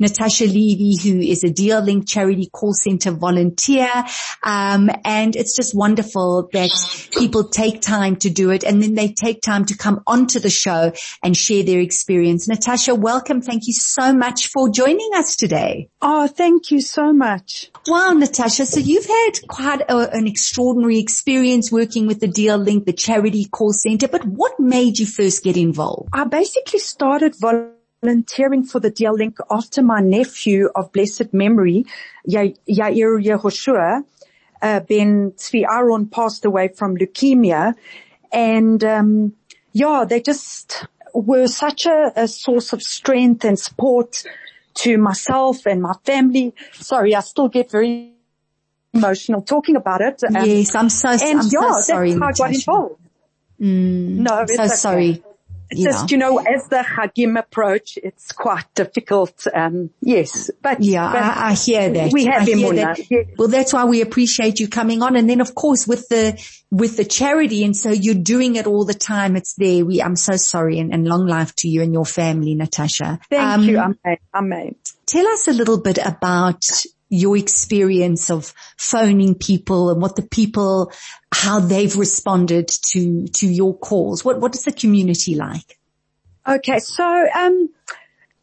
Natasha Levy, who is a DL Link Charidy call center volunteer. Um, and it's just wonderful that people take time to do it and then they take time to come onto the show and share their experience. Natasha, welcome. Thank you so much for joining us today. Oh, thank you so much. Wow, Natasha. So you've had quite a, an extraordinary experience working with the DL Link, the Charidy call center, but what made you first get involved? I basically started volunteering volunteering for the DL Link after my nephew of blessed memory, Yair Yehoshua, uh, Ben Tzvi Aaron passed away from leukemia. And, um, yeah, they just were such a, a source of strength and support to myself and my family. Sorry, I still get very emotional talking about it. Um, yes, I'm so, and I'm yeah, so sorry. That's how I got involved. Mm, no, so okay. sorry. It's yeah. just, you know, as the Hagim approach, it's quite difficult. Um, yes, but yeah, but I, I, hear that. We have him that. Well, that's why we appreciate you coming on. And then of course with the, with the charity. And so you're doing it all the time. It's there. We, I'm so sorry and, and long life to you and your family, Natasha. Thank um, you. Amen. Amen. Tell us a little bit about your experience of phoning people and what the people, how they've responded to, to your calls. What, what is the community like? Okay. So, um,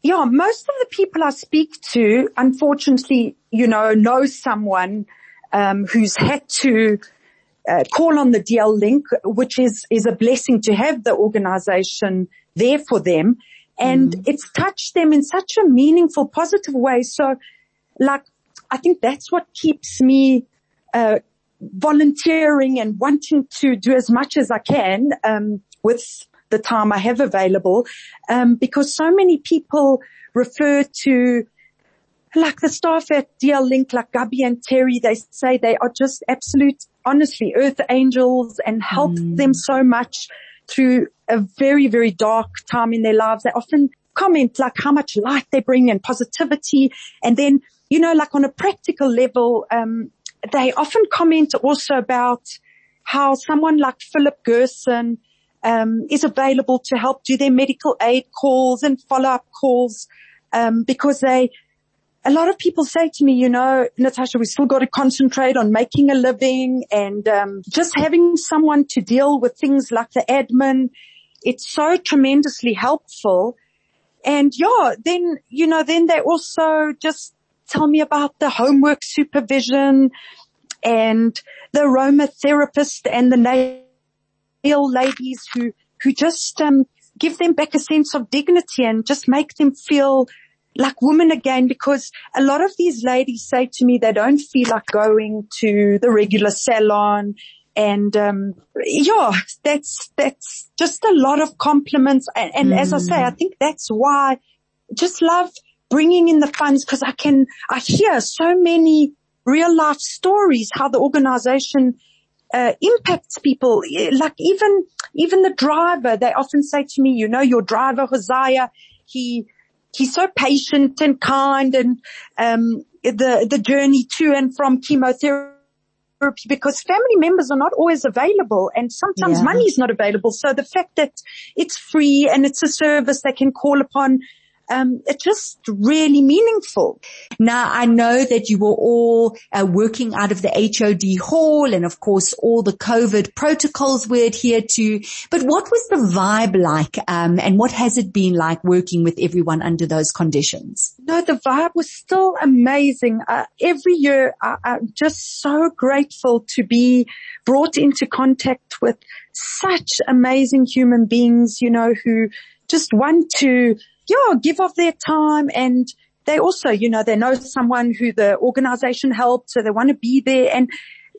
yeah, most of the people I speak to, unfortunately, you know, know someone, um, who's had to, uh, call on the DL link, which is, is a blessing to have the organization there for them. And mm. it's touched them in such a meaningful, positive way. So like I think that's what keeps me, uh, volunteering and wanting to do as much as I can, um, with the time I have available, um, because so many people refer to like the staff at DL Link, like Gabby and Terry, they say they are just absolute, honestly, earth angels and help mm. them so much through a very, very dark time in their lives. They often comment like how much light they bring and positivity. And then you know, like on a practical level, um, they often comment also about how someone like Philip Gerson um, is available to help do their medical aid calls and follow-up calls um, because they. A lot of people say to me, you know, Natasha, we still got to concentrate on making a living and um, just having someone to deal with things like the admin. It's so tremendously helpful. And yeah, then, you know, then they also just tell me about the homework supervision and the aromatherapist and the nail ladies who, who just, um, give them back a sense of dignity and just make them feel like women again because a lot of these ladies say to me they don't feel like going to the regular salon and um, yeah that's that's just a lot of compliments and, and mm. as i say i think that's why just love bringing in the funds because I can, I hear so many real life stories how the organization uh, impacts people. Like even, even the driver, they often say to me, you know, your driver, Hosea, he, he's so patient and kind and, um, the, the journey to and from chemotherapy because family members are not always available and sometimes yeah. money is not available. So the fact that it's free and it's a service they can call upon um, it's just really meaningful. Now I know that you were all uh, working out of the HOD hall and of course all the COVID protocols were adhered to, but what was the vibe like um, and what has it been like working with everyone under those conditions? No, the vibe was still amazing. Uh, every year I, I'm just so grateful to be brought into contact with such amazing human beings, you know, who just want to yeah, give of their time and they also, you know, they know someone who the organization helped, so they want to be there. And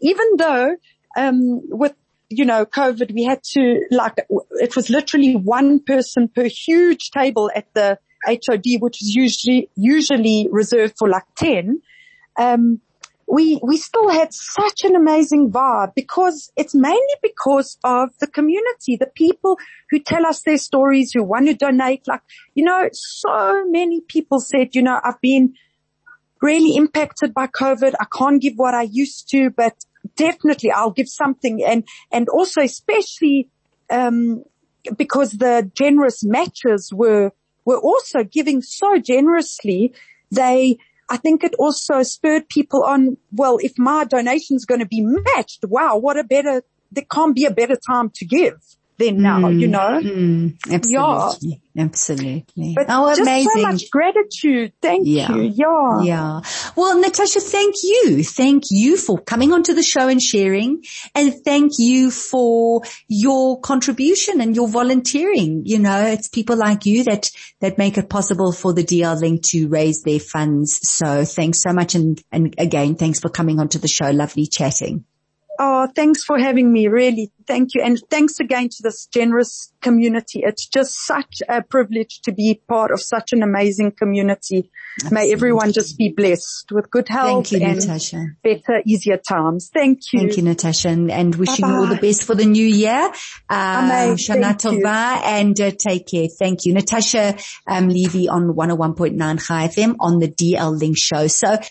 even though, um, with, you know, COVID, we had to like, it was literally one person per huge table at the HOD, which is usually, usually reserved for like 10. Um, we, we still had such an amazing vibe because it's mainly because of the community, the people who tell us their stories, who want to donate. Like, you know, so many people said, you know, I've been really impacted by COVID. I can't give what I used to, but definitely I'll give something. And, and also especially, um, because the generous matches were, were also giving so generously. They, I think it also spurred people on, well, if my donation is going to be matched, wow, what a better, there can't be a better time to give than now, mm, you know? Mm, absolutely. Yeah. Absolutely. But oh, just amazing. so much gratitude. Thank yeah. you. Yeah. Yeah. Well, Natasha, thank you. Thank you for coming onto the show and sharing and thank you for your contribution and your volunteering. You know, it's people like you that, that make it possible for the DL Link to raise their funds. So thanks so much. And, and again, thanks for coming onto the show. Lovely chatting. Oh, thanks for having me. Really. Thank you. And thanks again to this generous community. It's just such a privilege to be part of such an amazing community. Absolutely. May everyone just be blessed with good health you, and Natasha. better, easier times. Thank you. Thank you, Natasha. And, and wishing Bye-bye. you all the best for the new year. Um, Shana Tova and uh, take care. Thank you. Natasha um, Levy on 101.9 Chai FM on the DL Link show. So